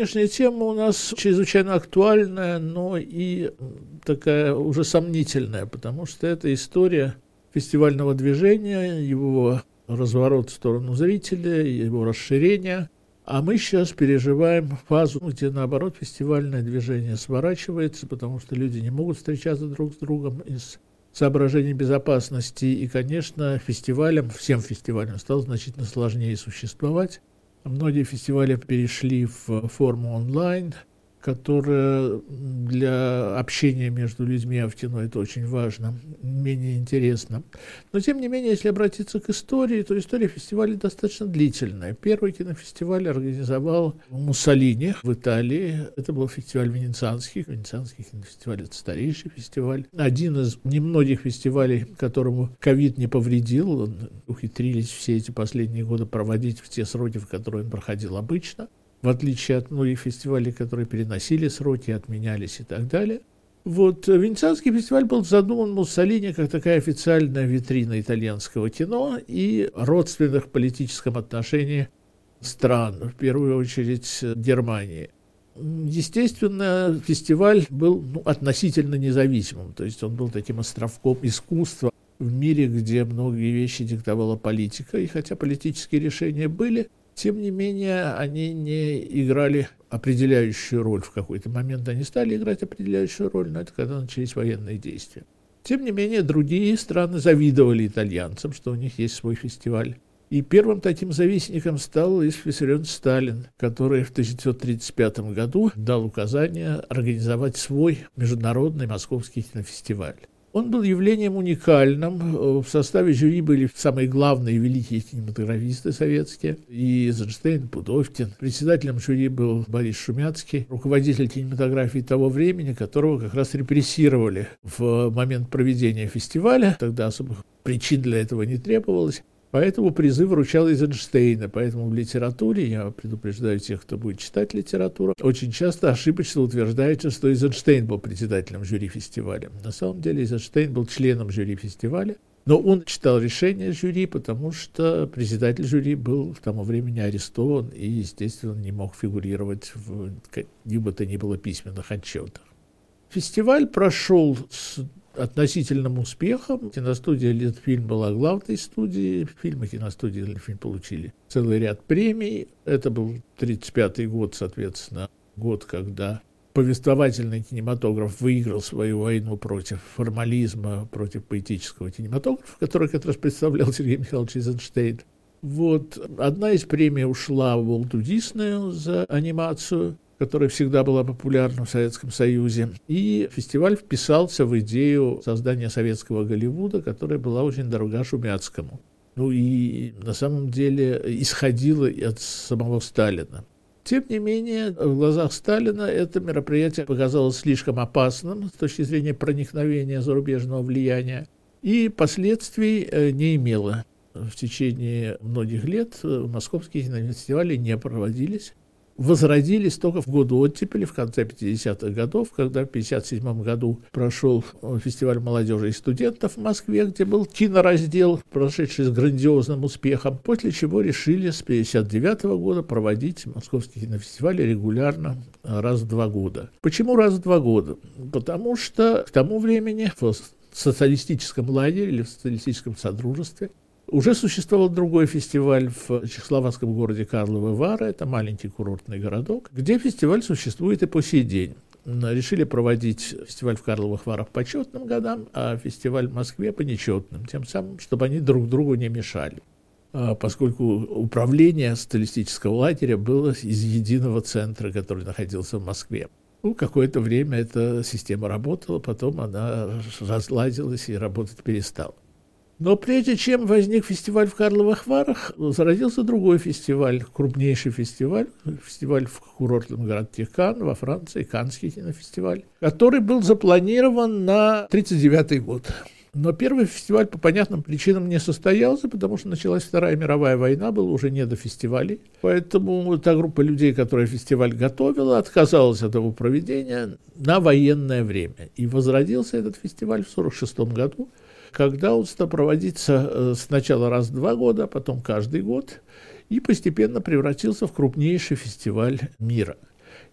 сегодняшняя тема у нас чрезвычайно актуальная, но и такая уже сомнительная, потому что это история фестивального движения, его разворот в сторону зрителя, его расширение. А мы сейчас переживаем фазу, где, наоборот, фестивальное движение сворачивается, потому что люди не могут встречаться друг с другом из соображений безопасности. И, конечно, фестивалям, всем фестивалям стало значительно сложнее существовать. Многие фестивали перешли в форму онлайн – которая для общения между людьми в кино это очень важно, менее интересно. Но, тем не менее, если обратиться к истории, то история фестиваля достаточно длительная. Первый кинофестиваль организовал Муссолини в Италии. Это был фестиваль венецианский. Венецианский кинофестиваль – это старейший фестиваль. Один из немногих фестивалей, которому ковид не повредил. Ухитрились все эти последние годы проводить в те сроки, в которые он проходил обычно в отличие от многих фестивалей, которые переносили сроки, отменялись и так далее. Вот э, Венецианский фестиваль был задуман Муссолини как такая официальная витрина итальянского кино и родственных в политическом отношении стран, в первую очередь Германии. Естественно, фестиваль был ну, относительно независимым, то есть он был таким островком искусства в мире, где многие вещи диктовала политика, и хотя политические решения были, тем не менее, они не играли определяющую роль в какой-то момент. Они стали играть определяющую роль, но это когда начались военные действия. Тем не менее, другие страны завидовали итальянцам, что у них есть свой фестиваль. И первым таким завистником стал Иосиф Сталин, который в 1935 году дал указание организовать свой международный московский кинофестиваль. Он был явлением уникальным. В составе жюри были самые главные великие кинематографисты советские. И Эйзенштейн, Пудовкин. Председателем жюри был Борис Шумяцкий, руководитель кинематографии того времени, которого как раз репрессировали в момент проведения фестиваля. Тогда особых причин для этого не требовалось. Поэтому призы вручал Эйзенштейна. Поэтому в литературе, я предупреждаю тех, кто будет читать литературу, очень часто ошибочно утверждается, что Эйзенштейн был председателем жюри фестиваля. На самом деле Эйзенштейн был членом жюри фестиваля, но он читал решение жюри, потому что председатель жюри был к тому времени арестован и, естественно, не мог фигурировать в каких бы то ни было письменных отчетах. Фестиваль прошел с относительным успехом. Киностудия «Литфильм» была главной студией. Фильмы киностудии «Литфильм» получили целый ряд премий. Это был 1935 год, соответственно, год, когда повествовательный кинематограф выиграл свою войну против формализма, против поэтического кинематографа, который как раз представлял Сергей Михайлович Эйзенштейн. Вот одна из премий ушла в Волту Диснею за анимацию – которая всегда была популярна в Советском Союзе. И фестиваль вписался в идею создания советского Голливуда, которая была очень дорога Шумяцкому. Ну и на самом деле исходила от самого Сталина. Тем не менее, в глазах Сталина это мероприятие показалось слишком опасным с точки зрения проникновения зарубежного влияния и последствий э, не имело. В течение многих лет э, московские кинофестивали не проводились возродились только в году оттепели, в конце 50-х годов, когда в 57 году прошел фестиваль молодежи и студентов в Москве, где был кинораздел, прошедший с грандиозным успехом, после чего решили с 59 года проводить московский кинофестиваль регулярно раз в два года. Почему раз в два года? Потому что к тому времени в социалистическом лагере или в социалистическом содружестве уже существовал другой фестиваль в чехословацком городе Карловы Вары, это маленький курортный городок, где фестиваль существует и по сей день. Решили проводить фестиваль в Карловых Варах по четным годам, а фестиваль в Москве по нечетным, тем самым, чтобы они друг другу не мешали а поскольку управление социалистического лагеря было из единого центра, который находился в Москве. Ну, какое-то время эта система работала, потом она разладилась и работать перестала. Но прежде чем возник фестиваль в Карловых Варах, зародился другой фестиваль, крупнейший фестиваль, фестиваль в курортном городке Кан во Франции, Канский кинофестиваль, который был запланирован на 1939 год. Но первый фестиваль по понятным причинам не состоялся, потому что началась Вторая мировая война, было уже не до фестивалей. Поэтому та группа людей, которая фестиваль готовила, отказалась от его проведения на военное время. И возродился этот фестиваль в 1946 году когда он стал проводиться э, сначала раз в два года, а потом каждый год, и постепенно превратился в крупнейший фестиваль мира.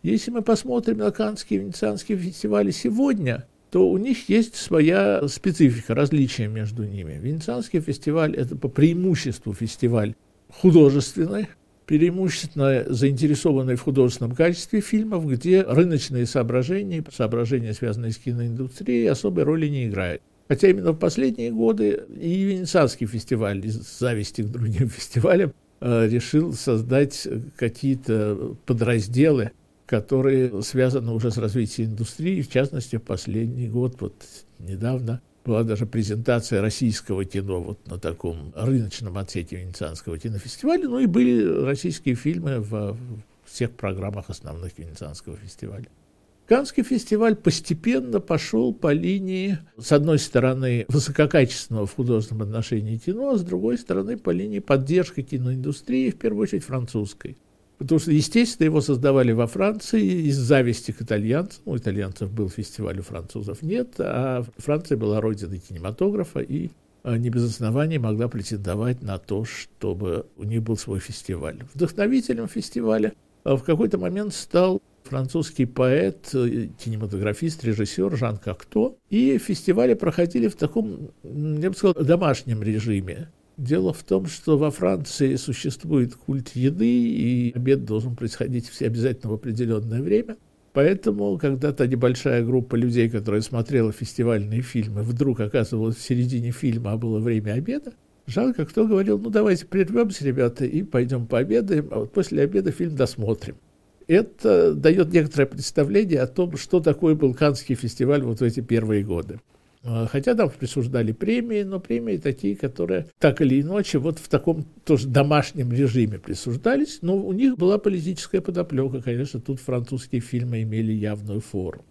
Если мы посмотрим на Каннские и Венецианские фестивали сегодня, то у них есть своя специфика, различия между ними. Венецианский фестиваль – это по преимуществу фестиваль художественный, преимущественно заинтересованный в художественном качестве фильмов, где рыночные соображения, соображения, связанные с киноиндустрией, особой роли не играют. Хотя именно в последние годы и Венецианский фестиваль, из зависти к другим фестивалям, э, решил создать какие-то подразделы, которые связаны уже с развитием индустрии. В частности, в последний год, вот недавно, была даже презентация российского кино вот на таком рыночном отсеке Венецианского кинофестиваля. Ну и были российские фильмы в всех программах основных Венецианского фестиваля. Каннский фестиваль постепенно пошел по линии, с одной стороны, высококачественного в художественном отношении кино, а с другой стороны, по линии поддержки киноиндустрии, в первую очередь французской. Потому что, естественно, его создавали во Франции из зависти к итальянцам. У итальянцев был фестиваль, у французов нет, а Франция была родиной кинематографа и а, не без оснований могла претендовать на то, чтобы у них был свой фестиваль. Вдохновителем фестиваля а, в какой-то момент стал французский поэт, э, кинематографист, режиссер Жан Кокто. И фестивали проходили в таком, я бы сказал, домашнем режиме. Дело в том, что во Франции существует культ еды, и обед должен происходить все обязательно в определенное время. Поэтому, когда та небольшая группа людей, которая смотрела фестивальные фильмы, вдруг оказывалась в середине фильма, а было время обеда, Жан как кто говорил, ну давайте прервемся, ребята, и пойдем пообедаем, а вот после обеда фильм досмотрим это дает некоторое представление о том, что такое был Каннский фестиваль вот в эти первые годы. А, хотя там присуждали премии, но премии такие, которые так или иначе вот в таком тоже домашнем режиме присуждались, но у них была политическая подоплека, конечно, тут французские фильмы имели явную форму.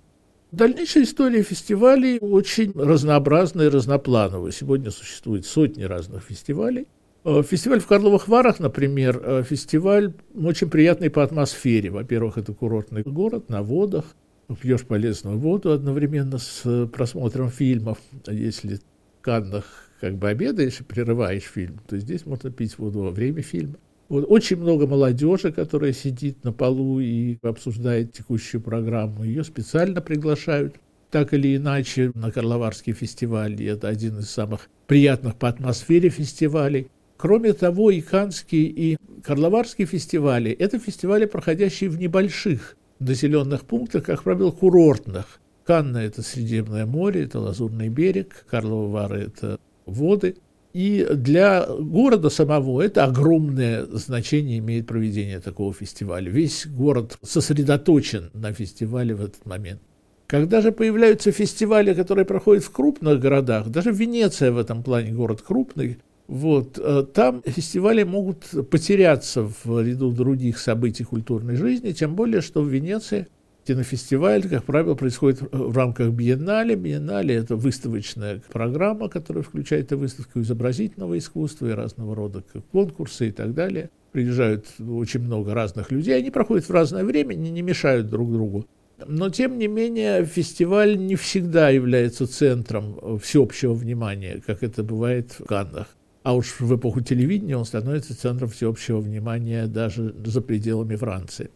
Дальнейшая история фестивалей очень разнообразная и разноплановая. Сегодня существует сотни разных фестивалей. Э, фестиваль в Карловых Варах, например, э, фестиваль очень приятный по атмосфере. Во-первых, это курортный город на водах, пьешь полезную воду одновременно с э, просмотром фильмов. Если в Каннах как бы обедаешь и прерываешь фильм, то здесь можно пить воду во время фильма. Вот, очень много молодежи, которая сидит на полу и обсуждает текущую программу. Ее специально приглашают так или иначе на Карловарский фестиваль. И это один из самых приятных по атмосфере фестивалей. Кроме того, и Канские, и Карловарские фестивали – это фестивали, проходящие в небольших населенных пунктах, как правило, курортных. Канна – это Средиземное море, это Лазурный берег, Карловы Вары – это воды. И для города самого это огромное значение имеет проведение такого фестиваля. Весь город сосредоточен на фестивале в этот момент. Когда же появляются фестивали, которые проходят в крупных городах, даже Венеция в этом плане город крупный, вот, э, там фестивали могут потеряться в ряду других событий культурной жизни, тем более, что в Венеции кинофестиваль, как правило, происходит в рамках биеннале. Биеннале – это выставочная программа, которая включает и выставку изобразительного искусства, и разного рода конкурсы и так далее. Приезжают очень много разных людей, они проходят в разное время, не, не мешают друг другу. Но, тем не менее, фестиваль не всегда является центром всеобщего внимания, как это бывает в Каннах а уж в эпоху телевидения он становится центром всеобщего внимания даже за пределами Франции.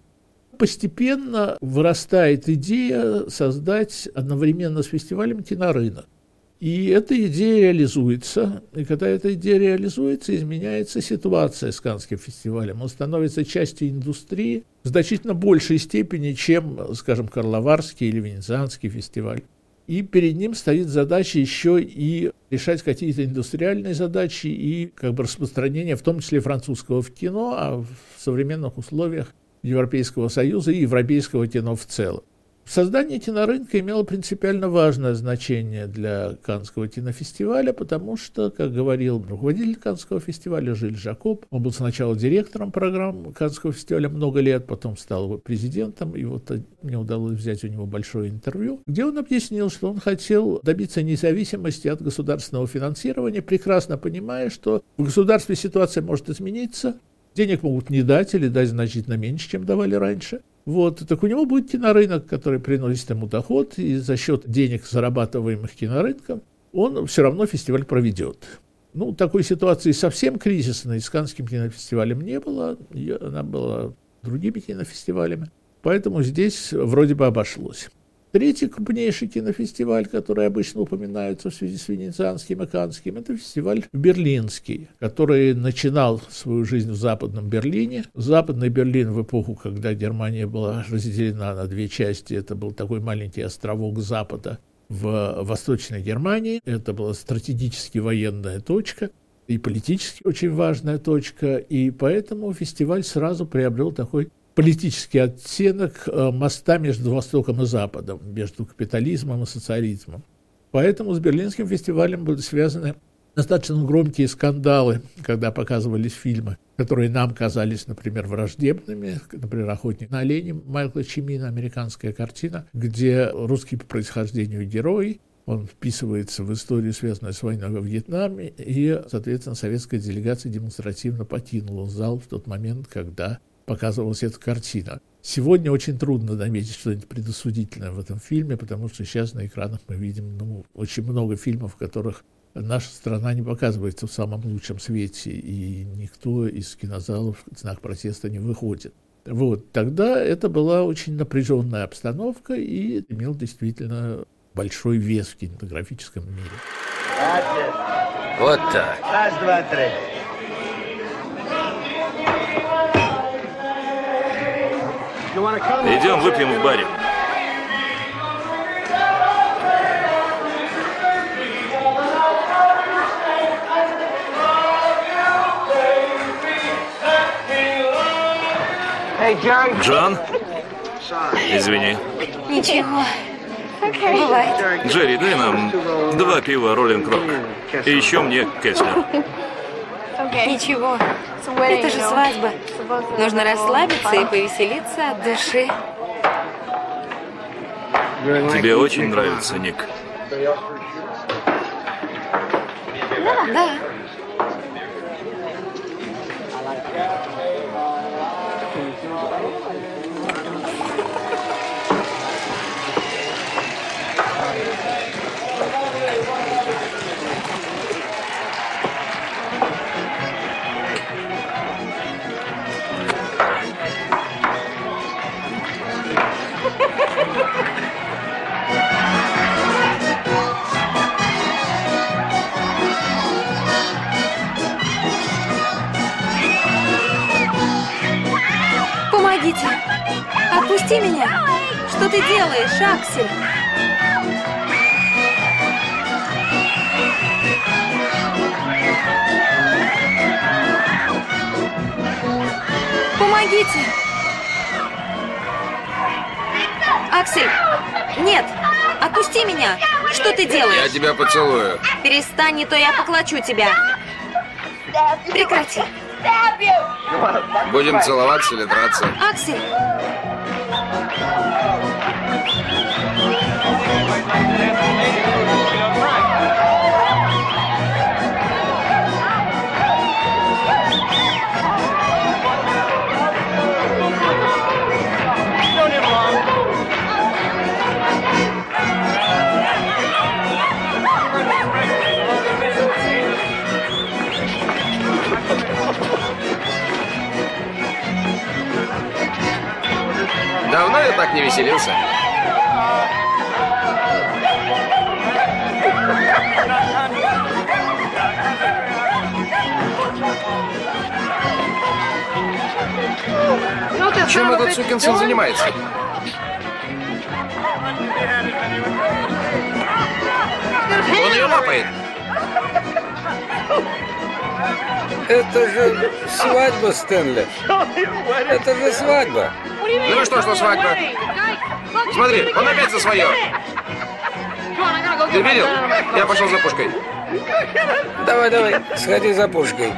Постепенно вырастает идея создать одновременно с фестивалем кинорынок. И эта идея реализуется, и когда эта идея реализуется, изменяется ситуация с Каннским фестивалем. Он становится частью индустрии в значительно большей степени, чем, скажем, Карловарский или Венецианский фестиваль и перед ним стоит задача еще и решать какие-то индустриальные задачи и как бы распространение, в том числе французского в кино, а в современных условиях Европейского Союза и европейского кино в целом. Создание кинорынка имело принципиально важное значение для Каннского кинофестиваля, потому что, как говорил руководитель Каннского фестиваля Жиль Жакоб, он был сначала директором программ Каннского фестиваля много лет, потом стал президентом, и вот мне удалось взять у него большое интервью, где он объяснил, что он хотел добиться независимости от государственного финансирования, прекрасно понимая, что в государстве ситуация может измениться, денег могут не дать или дать значительно меньше, чем давали раньше – вот, так у него будет кинорынок, который приносит ему доход, и за счет денег, зарабатываемых кинорынком, он все равно фестиваль проведет. Ну, такой ситуации совсем кризисной с Каннским кинофестивалем не было, она была другими кинофестивалями. Поэтому здесь вроде бы обошлось. Третий крупнейший кинофестиваль, который обычно упоминается в связи с Венецианским и Канским, это фестиваль Берлинский, который начинал свою жизнь в Западном Берлине. Западный Берлин в эпоху, когда Германия была разделена на две части, это был такой маленький островок Запада в Восточной Германии. Это была стратегически военная точка и политически очень важная точка, и поэтому фестиваль сразу приобрел такой политический оттенок э, моста между Востоком и Западом, между капитализмом и социализмом. Поэтому с Берлинским фестивалем были связаны достаточно громкие скандалы, когда показывались фильмы, которые нам казались, например, враждебными, например, «Охотник на оленей» Майкла Чимина, американская картина, где русский по происхождению герой, он вписывается в историю, связанную с войной во Вьетнаме, и, соответственно, советская делегация демонстративно покинула зал в тот момент, когда показывалась эта картина. Сегодня очень трудно заметить что-нибудь предосудительное в этом фильме, потому что сейчас на экранах мы видим ну, очень много фильмов, в которых наша страна не показывается в самом лучшем свете, и никто из кинозалов в знак протеста не выходит. Вот, тогда это была очень напряженная обстановка и имел действительно большой вес в кинематографическом мире. Вот так. Раз, два, три. Идем выпьем в баре. Джон? Извини. Ничего. Бывает. Джерри, дай нам два пива Роллинг Рок. И еще мне Кеслер. Ничего. Это же свадьба. Нужно расслабиться и повеселиться от души. Тебе очень нравится, Ник? Да. Помогите! Отпусти меня! Что ты делаешь, Аксель? Помогите! Аксель! Нет! Отпусти меня! Что ты делаешь? Я тебя поцелую. Перестань, не то я поклочу тебя. Прекрати. Будем целоваться или драться? Аксель! Давно я так не веселился. Чем этот сукин сын занимается? Он ее лапает. Это же свадьба, Стэнли. Это же свадьба. Ну и что, что свадьба? Смотри, он опять за свое. Ты видел? Я пошел за пушкой. Давай, давай, сходи за пушкой.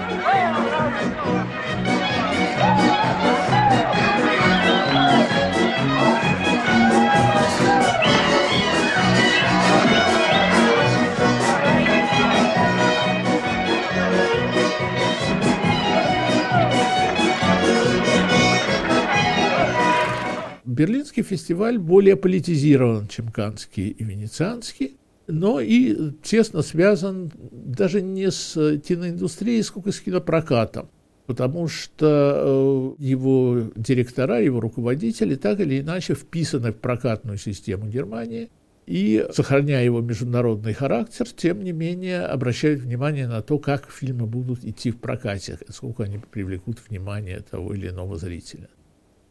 Берлинский фестиваль более политизирован, чем Каннский и Венецианский, но и тесно связан даже не с киноиндустрией, сколько с кинопрокатом. потому что э, его директора, его руководители так или иначе вписаны в прокатную систему Германии и, сохраняя его международный характер, тем не менее обращают внимание на то, как фильмы будут идти в прокате, сколько они привлекут внимание того или иного зрителя.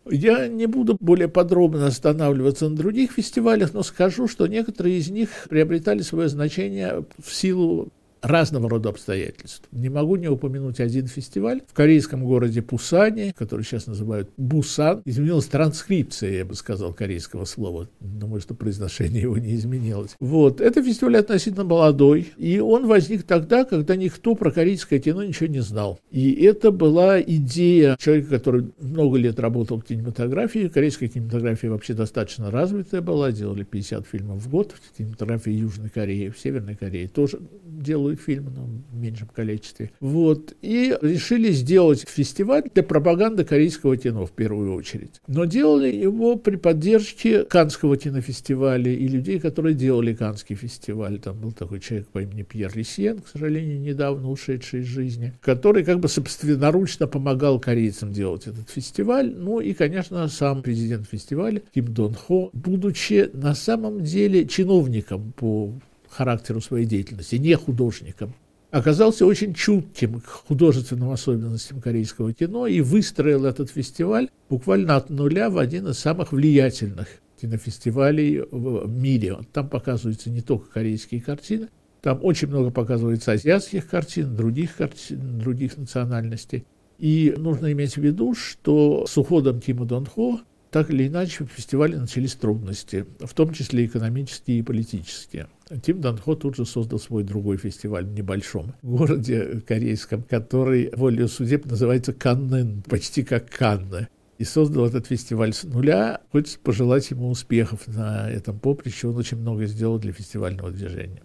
Я не буду более подробно останавливаться на других фестивалях, но скажу, что некоторые из них приобретали свое значение в силу разного рода обстоятельств. Не могу не упомянуть один фестиваль в корейском городе Пусане, который сейчас называют Бусан. Изменилась транскрипция, я бы сказал, корейского слова. Думаю, что произношение его не изменилось. Вот. Это фестиваль относительно молодой, и он возник тогда, когда никто про корейское кино ничего не знал. И это была идея человека, который много лет работал в кинематографии. Корейская кинематография вообще достаточно развитая была, делали 50 фильмов в год. В кинематографии Южной Кореи, в Северной Корее тоже делают делают фильмы, но в меньшем количестве. Вот. И решили сделать фестиваль для пропаганды корейского кино в первую очередь. Но делали его при поддержке Канского кинофестиваля и людей, которые делали Канский фестиваль. Там был такой человек по имени Пьер Лисьен, к сожалению, недавно ушедший из жизни, который как бы собственноручно помогал корейцам делать этот фестиваль. Ну и, конечно, сам президент фестиваля Ким Дон Хо, будучи на самом деле чиновником по характеру своей деятельности, не художником, оказался очень чутким к художественным особенностям корейского кино и выстроил этот фестиваль буквально от нуля в один из самых влиятельных кинофестивалей в мире. Там показываются не только корейские картины, там очень много показывается азиатских картин, других картин, других национальностей. И нужно иметь в виду, что с уходом Кима Дон Хо так или иначе в фестивале начались трудности, в том числе экономические и политические. Тим Данхо тут же создал свой другой фестиваль в небольшом городе корейском, который волею судеб называется Каннен, почти как Канны. И создал этот фестиваль с нуля. Хочется пожелать ему успехов на этом поприще. Он очень много сделал для фестивального движения.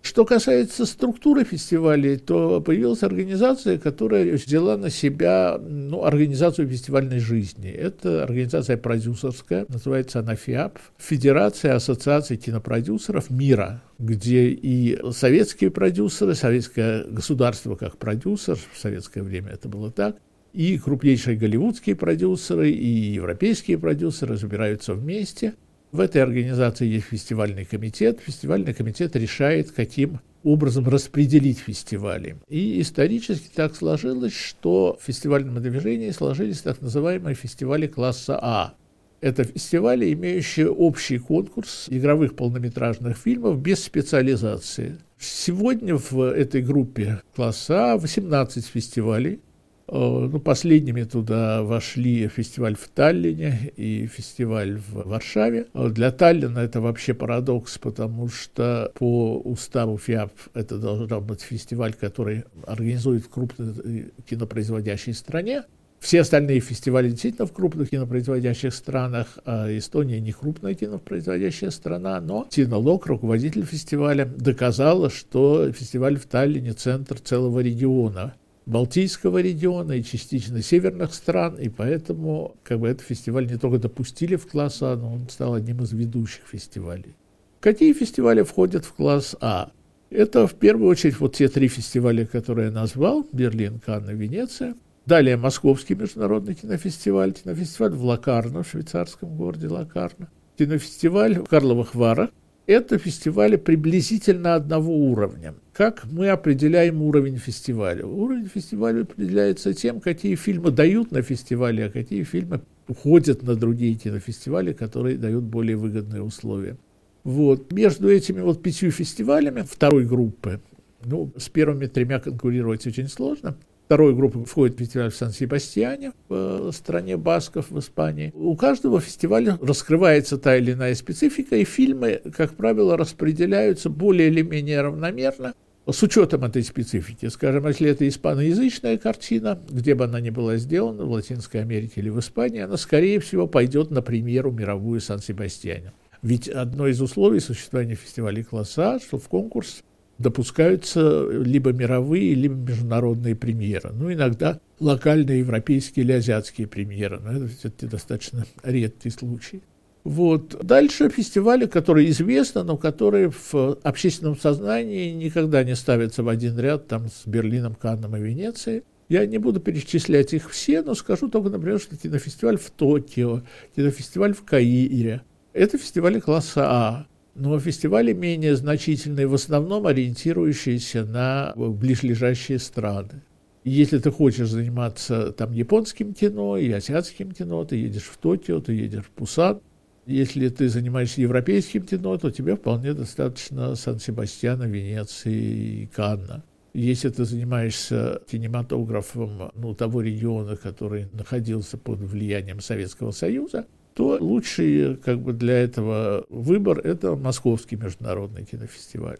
Что касается структуры фестивалей, то появилась организация, которая взяла на себя ну, организацию фестивальной жизни. Это организация продюсерская, называется она ФИАП, Федерация ассоциаций кинопродюсеров мира, где и советские продюсеры, советское государство как продюсер, в советское время это было так, и крупнейшие голливудские продюсеры, и европейские продюсеры собираются вместе – в этой организации есть фестивальный комитет. Фестивальный комитет решает, каким образом распределить фестивали. И исторически так сложилось, что в фестивальном движении сложились так называемые фестивали класса А. Это фестивали, имеющие общий конкурс игровых полнометражных фильмов без специализации. Сегодня в этой группе класса А 18 фестивалей, Э, ну, последними туда вошли фестиваль в Таллине и фестиваль в Варшаве. Э, для Таллина это вообще парадокс, потому что по уставу ФИАП это должен быть фестиваль, который организует в крупной э, кинопроизводящей стране. Все остальные фестивали действительно в крупных кинопроизводящих странах, а Эстония не крупная кинопроизводящая страна, но Тина Лок, руководитель фестиваля, доказала, что фестиваль в Таллине – центр целого региона – Балтийского региона и частично северных стран, и поэтому как бы, этот фестиваль не только допустили в класс А, но он стал одним из ведущих фестивалей. Какие фестивали входят в класс А? Это в первую очередь вот те три фестиваля, которые я назвал, Берлин, Канн и Венеция. Далее Московский международный кинофестиваль, кинофестиваль в Лакарно, в швейцарском городе Лакарно, кинофестиваль в Карловых Варах, это фестивали приблизительно одного уровня. Как мы определяем уровень фестиваля? Уровень фестиваля определяется тем, какие фильмы дают на фестивале, а какие фильмы уходят на другие кинофестивали, которые дают более выгодные условия. Вот. Между этими вот пятью фестивалями второй группы, ну, с первыми тремя конкурировать очень сложно, второй группы входит фестиваль в Сан-Себастьяне, в э, стране Басков, в Испании. У каждого фестиваля раскрывается та или иная специфика, и фильмы, как правило, распределяются более или менее равномерно с учетом этой специфики. Скажем, если это испаноязычная картина, где бы она ни была сделана, в Латинской Америке или в Испании, она, скорее всего, пойдет на премьеру мировую Сан-Себастьяне. Ведь одно из условий существования фестиваля класса, что в конкурс допускаются либо мировые, либо международные премьеры. Ну, иногда локальные европейские или азиатские премьеры, но это все-таки достаточно редкий случай. Вот. Дальше фестивали, которые известны, но которые в общественном сознании никогда не ставятся в один ряд там, с Берлином, Канном и Венецией. Я не буду перечислять их все, но скажу только, например, что кинофестиваль в Токио, кинофестиваль в Каире. Это фестивали класса А. Но фестивали менее значительные, в основном ориентирующиеся на ближлежащие страны. Если ты хочешь заниматься там японским кино и азиатским кино, ты едешь в Токио, ты едешь в Пусан. Если ты занимаешься европейским кино, то тебе вполне достаточно Сан-Себастьяна, Венеции и Канна. Если ты занимаешься кинематографом ну, того региона, который находился под влиянием Советского Союза, то лучший как бы, для этого выбор – это Московский международный кинофестиваль.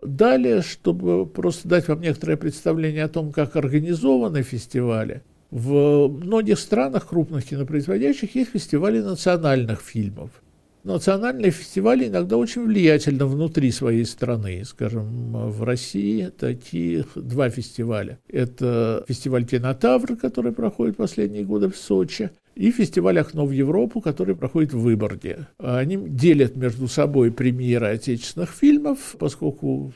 Далее, чтобы просто дать вам некоторое представление о том, как организованы фестивали, в многих странах крупных кинопроизводящих есть фестивали национальных фильмов. Национальные фестивали иногда очень влиятельны внутри своей страны. Скажем, в России таких два фестиваля. Это фестиваль «Кинотавр», который проходит последние годы в Сочи, и фестиваль «Окно в Европу», который проходит в Выборге. Они делят между собой премьеры отечественных фильмов, поскольку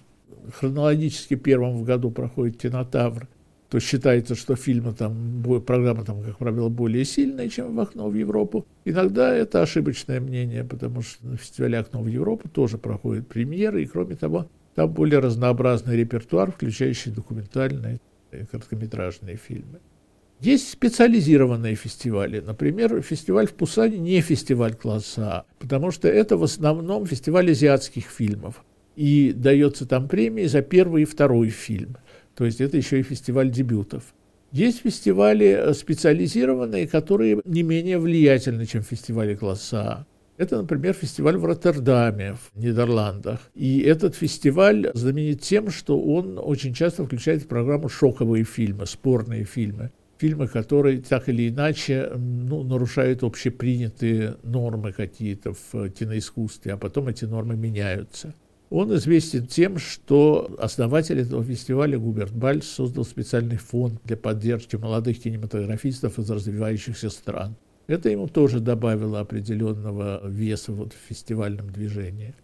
хронологически первым в году проходит «Кинотавр», то считается, что фильмы там, программа там, как правило, более сильная, чем в «Окно в Европу». Иногда это ошибочное мнение, потому что на фестивале «Окно в Европу» тоже проходят премьеры, и, кроме того, там более разнообразный репертуар, включающий документальные и короткометражные фильмы. Есть специализированные фестивали. Например, фестиваль в Пусане не фестиваль класса А, потому что это в основном фестиваль азиатских фильмов. И дается там премии за первый и второй фильм. То есть это еще и фестиваль дебютов. Есть фестивали э, специализированные, которые не менее влиятельны, чем фестивали класса А. Это, например, фестиваль в Роттердаме, в Нидерландах. И этот фестиваль знаменит тем, что он очень часто включает в программу шоковые фильмы, спорные фильмы фильмы, которые так или иначе ну, нарушают общепринятые нормы какие-то в киноискусстве, а потом эти нормы меняются. Он известен тем, что основатель этого фестиваля Губерт Бальц создал специальный фонд для поддержки молодых кинематографистов из развивающихся стран. Это ему тоже добавило определенного веса вот в фестивальном движении.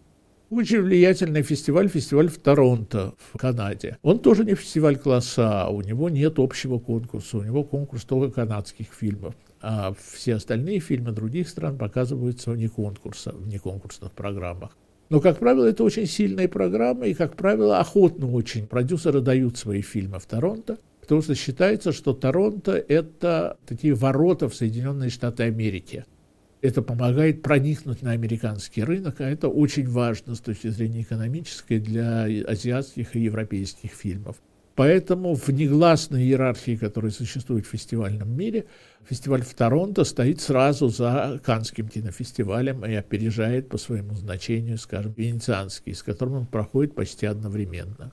Очень влиятельный фестиваль, фестиваль в Торонто, в Канаде. Он тоже не фестиваль класса А, у него нет общего конкурса, у него конкурс только канадских фильмов. А все остальные фильмы других стран показываются вне конкурса, в неконкурсных программах. Но, как правило, это очень сильные программы, и, как правило, охотно очень продюсеры дают свои фильмы в Торонто, потому что считается, что Торонто – это такие ворота в Соединенные Штаты Америки – это помогает проникнуть на американский рынок, а это очень важно с точки зрения экономической для азиатских и европейских фильмов. Поэтому в негласной иерархии, которая существует в фестивальном мире, фестиваль в Торонто стоит сразу за Канским кинофестивалем и опережает по своему значению, скажем, Венецианский, с которым он проходит почти одновременно.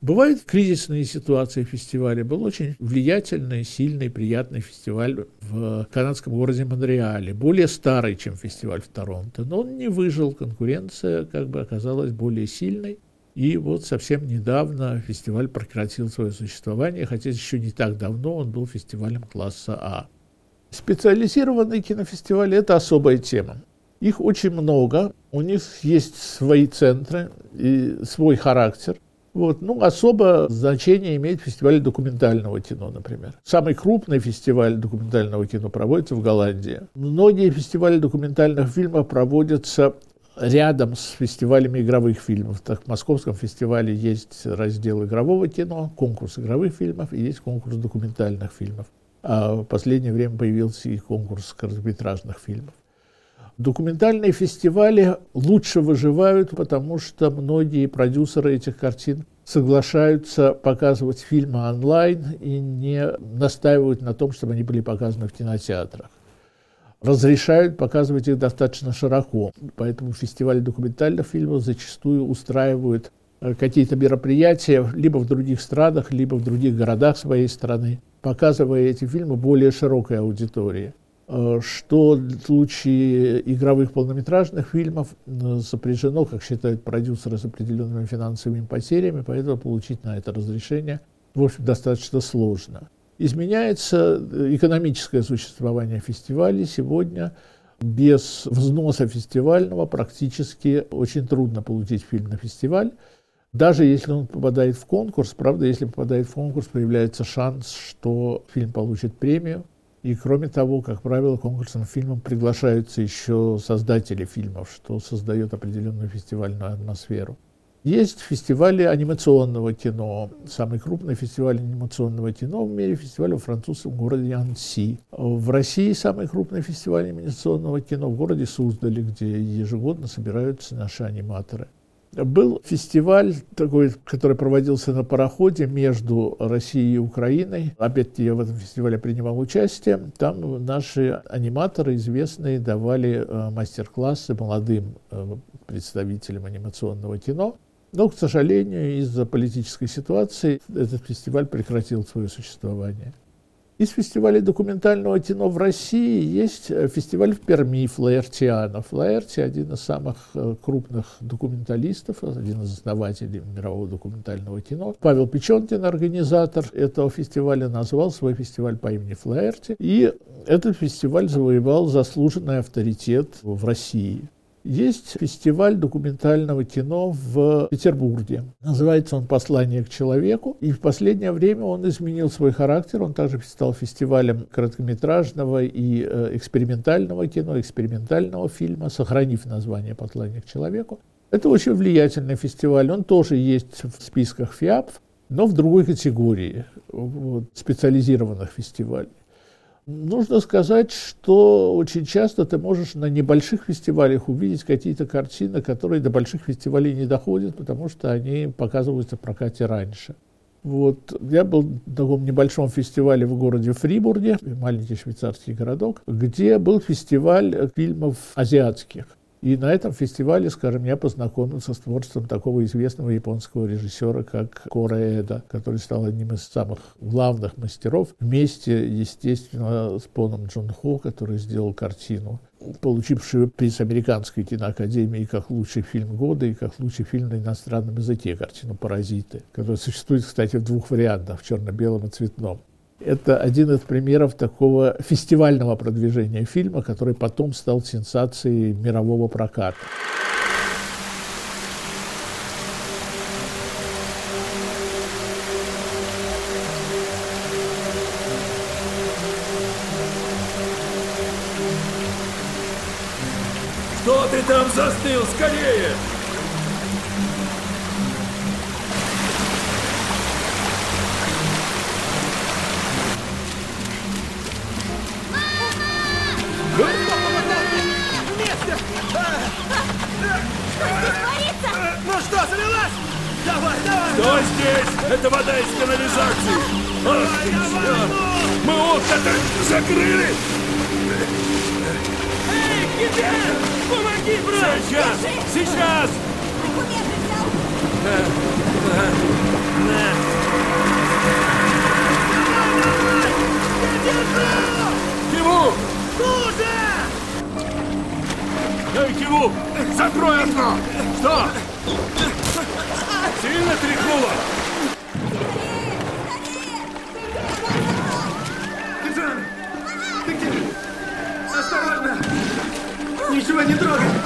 Бывают кризисные ситуации в фестивале. Был очень влиятельный, сильный, приятный фестиваль в канадском городе Монреале, более старый, чем фестиваль в Торонто. Но он не выжил, конкуренция как бы оказалась более сильной. И вот совсем недавно фестиваль прекратил свое существование, хотя еще не так давно он был фестивалем класса А. Специализированные кинофестивали – это особая тема. Их очень много, у них есть свои центры и свой характер – вот. Ну, особо значение имеет фестиваль документального кино, например. Самый крупный фестиваль документального кино проводится в Голландии. Многие фестивали документальных фильмов проводятся рядом с фестивалями игровых фильмов. Так, в Московском фестивале есть раздел игрового кино, конкурс игровых фильмов и есть конкурс документальных фильмов. А в последнее время появился и конкурс короткометражных фильмов. Документальные фестивали лучше выживают, потому что многие продюсеры этих картин соглашаются показывать фильмы онлайн и не настаивают на том, чтобы они были показаны в кинотеатрах. Разрешают показывать их достаточно широко. Поэтому фестивали документальных фильмов зачастую устраивают э, какие-то мероприятия либо в других странах, либо в других городах своей страны, показывая эти фильмы более широкой аудитории. Э, что в случае игровых полнометражных фильмов э, сопряжено, как считают продюсеры, с определенными финансовыми потерями, поэтому получить на это разрешение, в общем, достаточно сложно. Изменяется э, экономическое существование фестивалей. Сегодня без взноса фестивального практически очень трудно получить фильм на фестиваль. Даже если он попадает в конкурс, правда, если попадает в конкурс, появляется шанс, что фильм получит премию. И кроме того, как правило, конкурсным фильмам приглашаются еще создатели фильмов, что создает определенную фестивальную атмосферу. Есть фестивали анимационного кино. Самый крупный фестиваль анимационного кино в мире – фестиваль во французском городе Анси. В России самый крупный фестиваль анимационного кино в городе Суздале, где ежегодно собираются наши аниматоры. Был фестиваль такой, который проводился на пароходе между Россией и Украиной. Опять я в этом фестивале принимал участие. Там наши аниматоры известные давали э, мастер-классы молодым э, представителям анимационного кино. Но, к сожалению, из-за политической ситуации этот фестиваль прекратил свое существование. Из фестивалей документального кино в России есть э, фестиваль в Перми Флаертиана. Флаерти – один из самых э, крупных документалистов, один из основателей мирового документального кино. Павел Печенкин, организатор этого фестиваля, назвал свой фестиваль по имени Флаерти. И этот фестиваль завоевал заслуженный авторитет в России. Есть фестиваль документального кино в Петербурге. Называется он «Послание к человеку». И в последнее время он изменил свой характер. Он также стал фестивалем короткометражного и э, экспериментального кино, экспериментального фильма, сохранив название «Послание к человеку». Это очень влиятельный фестиваль. Он тоже есть в списках ФИАП, но в другой категории вот, специализированных фестивалей. Нужно сказать, что очень часто ты можешь на небольших фестивалях увидеть какие-то картины, которые до больших фестивалей не доходят, потому что они показываются в прокате раньше. Вот. Я был на таком небольшом фестивале в городе Фрибурге, маленький швейцарский городок, где был фестиваль фильмов азиатских. И на этом фестивале, скажем, я познакомился с творчеством такого известного японского режиссера, как Кора Эда, который стал одним из самых главных мастеров, вместе, естественно, с Поном Джон Хо, который сделал картину, получившую приз Американской киноакадемии как лучший фильм года и как лучший фильм на иностранном языке, картину «Паразиты», которая существует, кстати, в двух вариантах, в черно-белом и цветном. Это один из примеров такого фестивального продвижения фильма, который потом стал сенсацией мирового проката. Вода из канализации! Ах ты, черт! Мы окна-то закрыли! Эй, где? Помоги, брат! Сейчас! Сейчас! Киву! Хуже! Эй, Киву! Закрой окно! Что? Сильно тряхнуло? Ничего не трогай!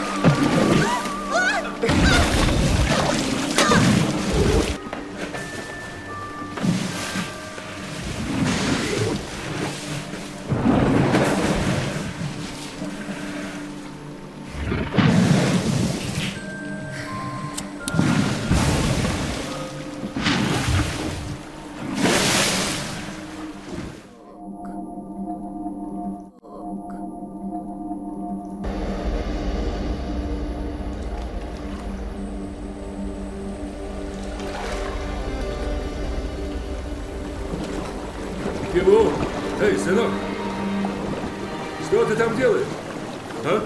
Киву! Эй, сынок! Что ты там делаешь? А?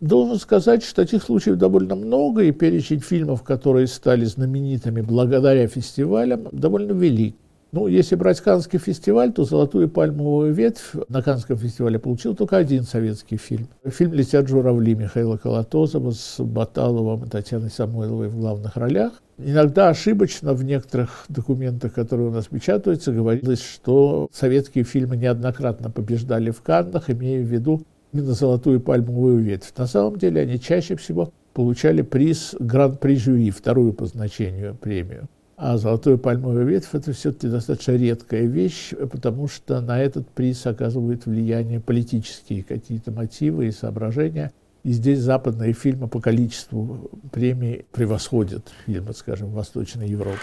Должен сказать, что таких случаев довольно много, и перечень фильмов, которые стали знаменитыми благодаря фестивалям, довольно велик. Ну, если брать Каннский фестиваль, то «Золотую пальмовую ветвь» на Каннском фестивале получил только один советский фильм. Фильм «Летят журавли» Михаила Колотозова с Баталовым и Татьяной Самойловой в главных ролях. Иногда ошибочно в некоторых документах, которые у нас печатаются, говорилось, что советские фильмы неоднократно побеждали в Каннах, имея в виду именно «Золотую пальмовую ветвь». На самом деле они чаще всего получали приз Гран-при жюри, вторую по значению премию. А золотую пальмовую ветвь – это все-таки достаточно редкая вещь, потому что на этот приз оказывают влияние политические какие-то мотивы и соображения. И здесь западные фильмы по количеству премий превосходят фильмы, скажем, Восточной Европы.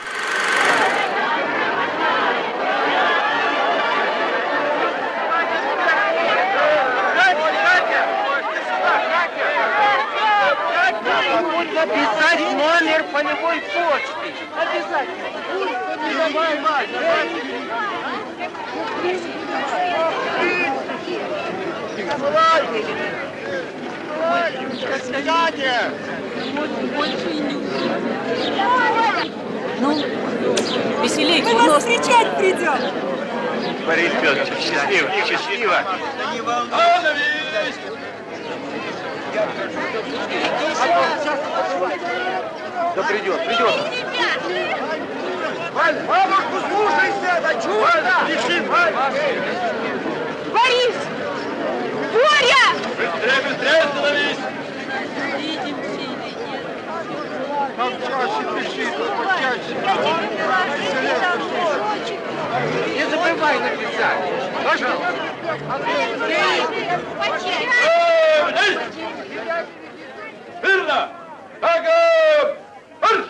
Написать номер полевой почты. Обязательно. Давай, давай, давай. Свидания. Ну, веселей, Мы вас встречать придем. Борис Петрович, счастливо, счастливо. Да придет, придет. Бабушку слушайся, да чего? Лиши, Борис! Боря! Быстрее, быстрее становись! Там чаще пиши. Не забывай написать. Пожалуйста. Верно! Агап! Марш!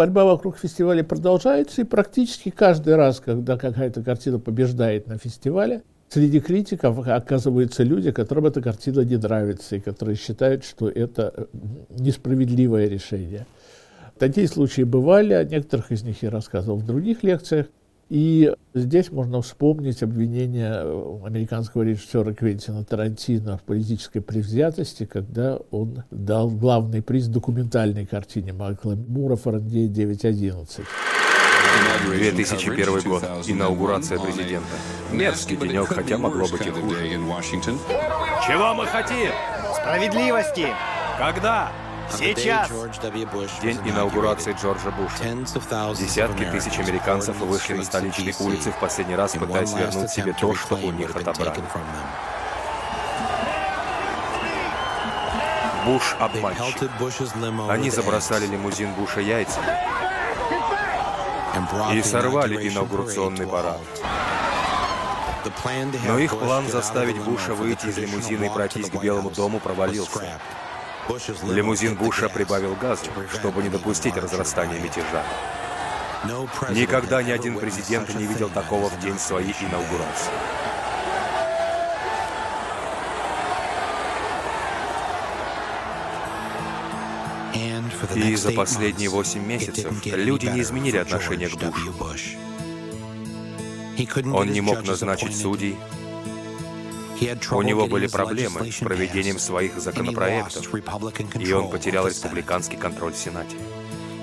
Борьба вокруг фестиваля продолжается, и практически каждый раз, когда какая-то картина побеждает на фестивале, среди критиков оказываются люди, которым эта картина не нравится, и которые считают, что это э, несправедливое решение. Такие случаи бывали, о некоторых из них я рассказывал в других лекциях. И здесь можно вспомнить обвинение американского режиссера Квентина Тарантино в политической предвзятости, когда он дал главный приз документальной картине Майкла Мура «Фаренгейт 9.11». 2001 год. Инаугурация президента. Мерзкий денек, хотя могло быть и хуже. Чего мы хотим? Справедливости! Когда? Сейчас! День инаугурации Джорджа Буша. Десятки тысяч американцев вышли на столичные улицы в последний раз, пытаясь вернуть себе то, что у них отобрали. Буш обманщик. Они забросали лимузин Буша яйцами и сорвали инаугурационный парад. Но их план заставить Буша выйти из лимузина и пройтись к Белому дому провалился. Лимузин Буша прибавил газу, чтобы не допустить разрастания мятежа. Никогда ни один президент не видел такого в день своей инаугурации. И за последние восемь месяцев люди не изменили отношение к Бушу. Он не мог назначить судей, у него были проблемы с проведением своих законопроектов, и он потерял республиканский контроль в Сенате.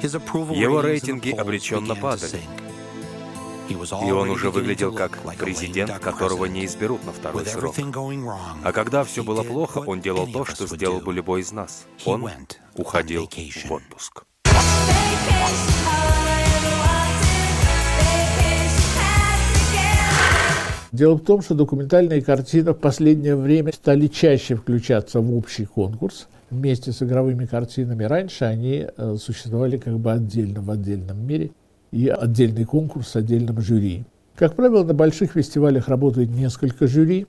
Его рейтинги обреченно падали. И он уже выглядел как президент, которого не изберут на второй срок. А когда все было плохо, он делал то, что сделал бы любой из нас. Он уходил в отпуск. Дело в том, что документальные картины в последнее время стали чаще включаться в общий конкурс вместе с игровыми картинами. Раньше они э, существовали как бы отдельно в отдельном мире и отдельный конкурс с отдельным жюри. Как правило, на больших фестивалях работает несколько жюри,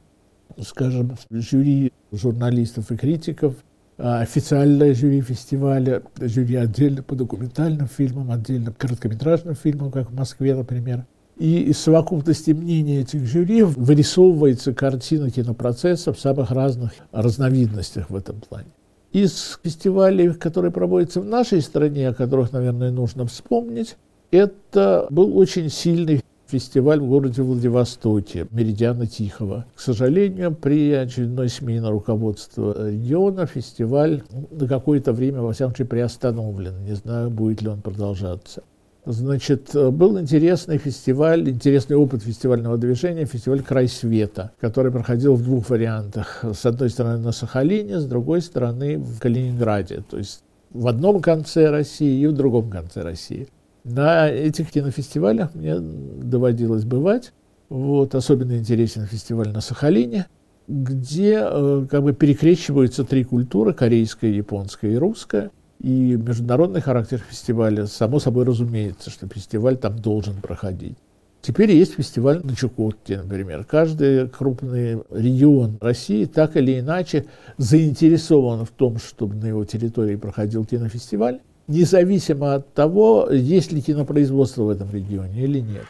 скажем, жюри журналистов и критиков, а официальное жюри фестиваля, жюри отдельно по документальным фильмам, отдельно по короткометражным фильмам, как в Москве, например – и из совокупности мнений этих жюри вырисовывается картина кинопроцесса в самых разных разновидностях в этом плане. Из фестивалей, которые проводятся в нашей стране, о которых, наверное, нужно вспомнить, это был очень сильный фестиваль в городе Владивостоке, Меридиана Тихого. К сожалению, при очередной смене руководства региона фестиваль на какое-то время, во всяком случае, приостановлен. Не знаю, будет ли он продолжаться. Значит, был интересный фестиваль, интересный опыт фестивального движения, фестиваль «Край света», который проходил в двух вариантах. С одной стороны на Сахалине, с другой стороны в Калининграде. То есть в одном конце России и в другом конце России. На этих кинофестивалях мне доводилось бывать. Вот, особенно интересен фестиваль на Сахалине, где э, как бы перекрещиваются три культуры, корейская, японская и русская. И международный характер фестиваля, само собой разумеется, что фестиваль там должен проходить. Теперь есть фестиваль на Чукотке, например. Каждый крупный регион России так или иначе заинтересован в том, чтобы на его территории проходил кинофестиваль, независимо от того, есть ли кинопроизводство в этом регионе или нет.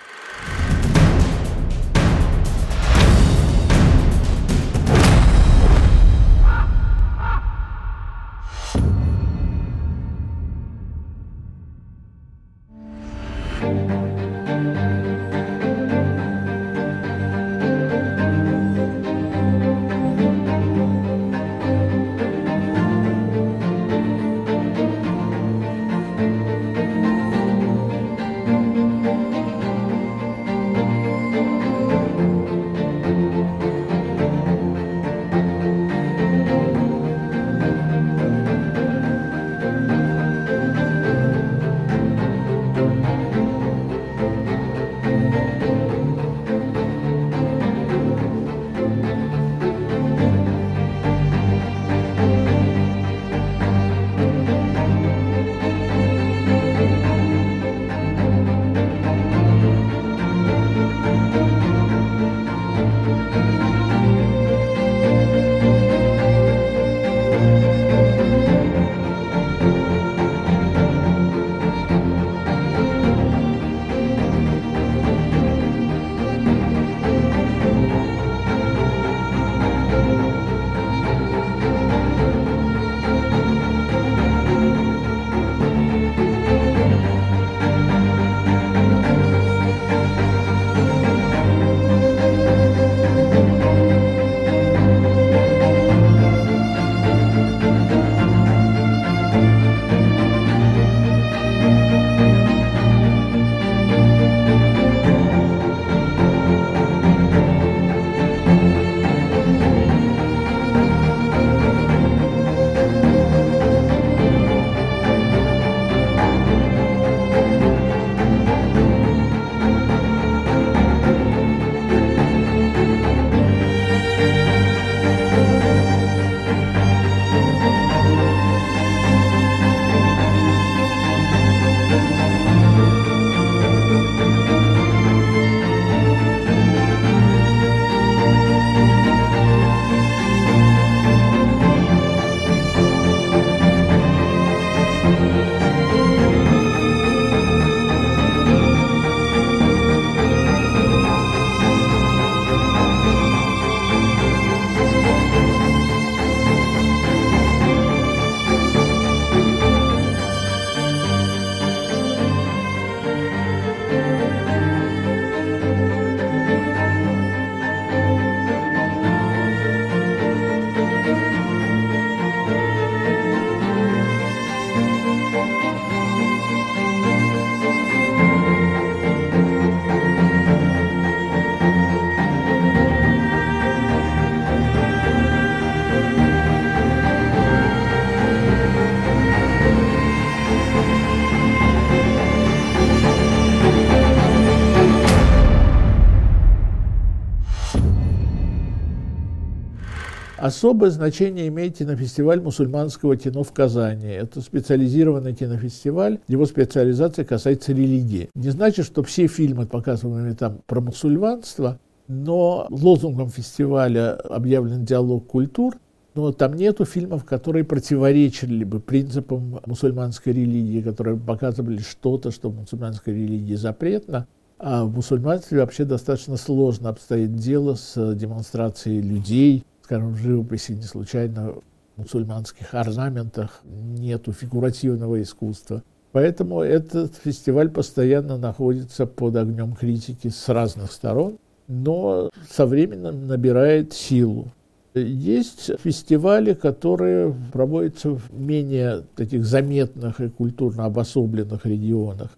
Особое значение имеет кинофестиваль мусульманского кино в Казани. Это специализированный кинофестиваль, его специализация касается религии. Не значит, что все фильмы, показываемые там про мусульманство, но лозунгом фестиваля объявлен диалог культур, но там нету фильмов, которые противоречили бы принципам мусульманской религии, которые показывали что-то, что в мусульманской религии запретно. А в мусульманстве вообще достаточно сложно обстоит дело с демонстрацией людей, скажем, в живописи не случайно в мусульманских орнаментах нету фигуративного искусства. Поэтому этот фестиваль постоянно находится под огнем критики с разных сторон, но со временем набирает силу. Есть фестивали, которые проводятся в менее таких заметных и культурно обособленных регионах.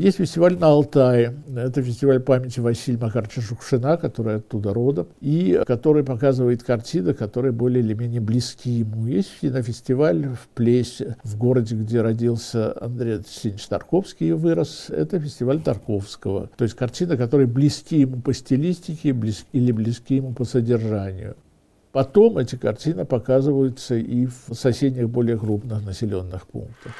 Есть фестиваль на Алтае. Это фестиваль памяти Василия Макаровича Шукшина, который оттуда родом, и который показывает картины, которые более или менее близки ему. Есть фестиваль в Плесе, в городе, где родился Андрей Алексеевич Тарковский и вырос. Это фестиваль Тарковского. То есть картины, которые близки ему по стилистике близки, или близки ему по содержанию. Потом эти картины показываются и в соседних более крупных населенных пунктах.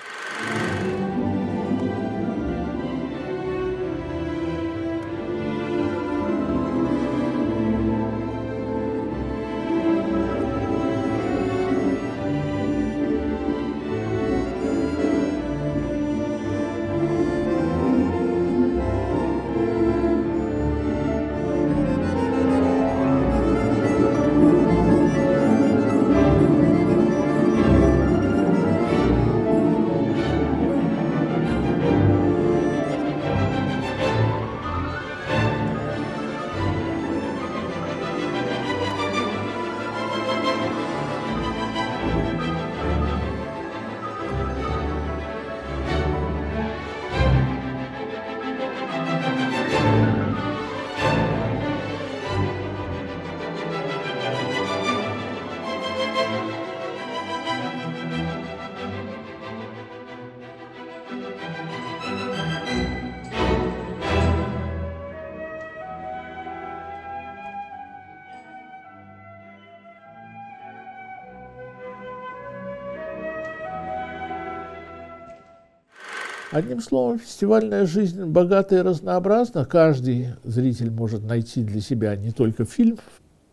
Одним словом, фестивальная жизнь богата и разнообразна. Каждый зритель может найти для себя не только фильм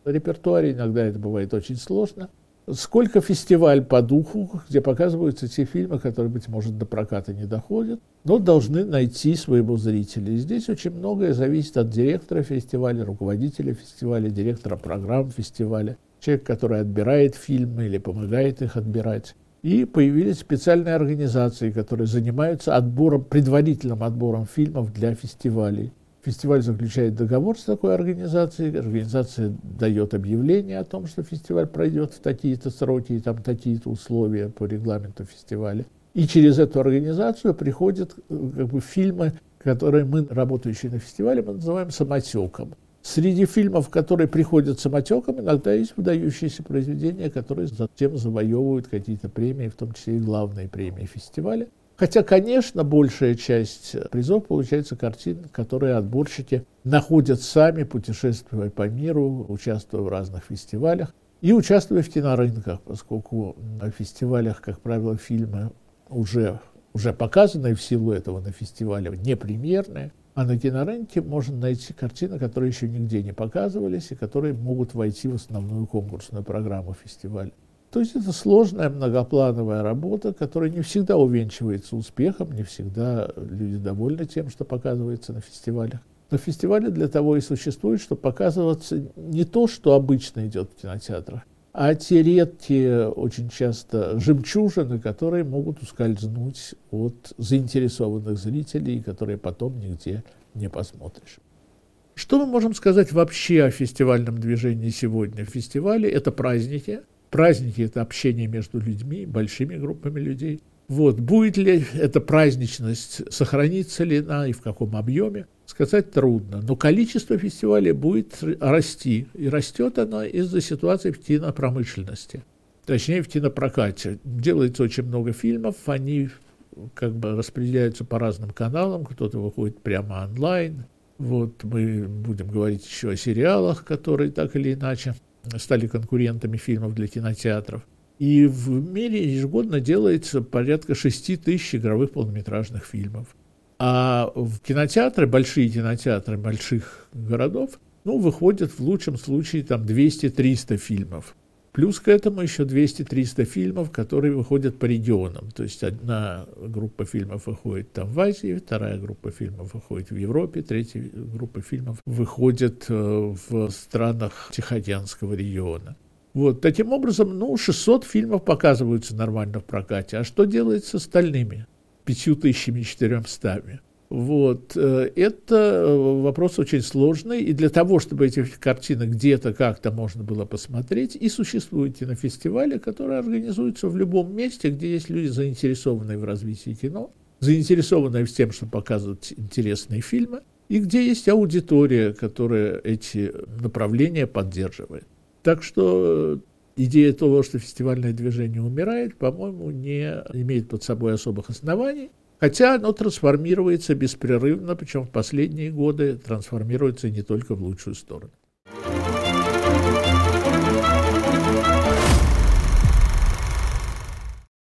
в репертуаре, иногда это бывает очень сложно, сколько фестиваль по духу, где показываются те фильмы, которые, быть может, до проката не доходят, но должны найти своего зрителя. И здесь очень многое зависит от директора фестиваля, руководителя фестиваля, директора программ фестиваля, человек, который отбирает фильмы или помогает их отбирать. И появились специальные организации, которые занимаются отбором, предварительным отбором фильмов для фестивалей. Фестиваль заключает договор с такой организацией, организация дает объявление о том, что фестиваль пройдет в такие-то сроки и там такие-то условия по регламенту фестиваля. И через эту организацию приходят э, как бы, фильмы, которые мы, работающие на фестивале, мы называем самотеком. Среди фильмов, которые приходят самотеком, иногда есть выдающиеся произведения, которые затем завоевывают какие-то премии, в том числе и главные премии фестиваля. Хотя, конечно, большая часть призов получается картин, которые отборщики находят сами, путешествуя по миру, участвуя в разных фестивалях и участвуя в кинорынках, поскольку на фестивалях, как правило, фильмы уже, уже показанные в силу этого на фестивале, не премьерные, а на кинорынке можно найти картины, которые еще нигде не показывались и которые могут войти в основную конкурсную программу фестиваля. То есть это сложная многоплановая работа, которая не всегда увенчивается успехом, не всегда люди довольны тем, что показывается на фестивалях. Но фестивали для того и существуют, чтобы показываться не то, что обычно идет в кинотеатрах, а те редкие, очень часто жемчужины, которые могут ускользнуть от заинтересованных зрителей, которые потом нигде не посмотришь. Что мы можем сказать вообще о фестивальном движении сегодня? Фестивали – это праздники. Праздники – это общение между людьми, большими группами людей. Вот, будет ли эта праздничность, сохранится ли она и в каком объеме, сказать трудно. Но количество фестивалей будет расти. И растет оно из-за ситуации в кинопромышленности. Точнее, в кинопрокате. Делается очень много фильмов, они как бы распределяются по разным каналам, кто-то выходит прямо онлайн. Вот мы будем говорить еще о сериалах, которые так или иначе стали конкурентами фильмов для кинотеатров. И в мире ежегодно делается порядка 6 тысяч игровых полнометражных фильмов. А в кинотеатры, большие кинотеатры больших городов, ну, выходят в лучшем случае там 200-300 фильмов. Плюс к этому еще 200-300 фильмов, которые выходят по регионам. То есть одна группа фильмов выходит там в Азии, вторая группа фильмов выходит в Европе, третья группа фильмов выходит э, в странах Тихоокеанского региона. Вот, таким образом, ну, 600 фильмов показываются нормально в прокате. А что делается с остальными? 5400. Вот. Э, это э, вопрос очень сложный, и для того, чтобы эти картины где-то как-то можно было посмотреть, и существуют кинофестивали, которые организуются в любом месте, где есть люди, заинтересованные в развитии кино, заинтересованные в тем, чтобы показывать интересные фильмы, и где есть аудитория, которая эти направления поддерживает. Так что идея того, что фестивальное движение умирает, по-моему, не имеет под собой особых оснований. Хотя оно трансформируется беспрерывно, причем в последние годы трансформируется не только в лучшую сторону.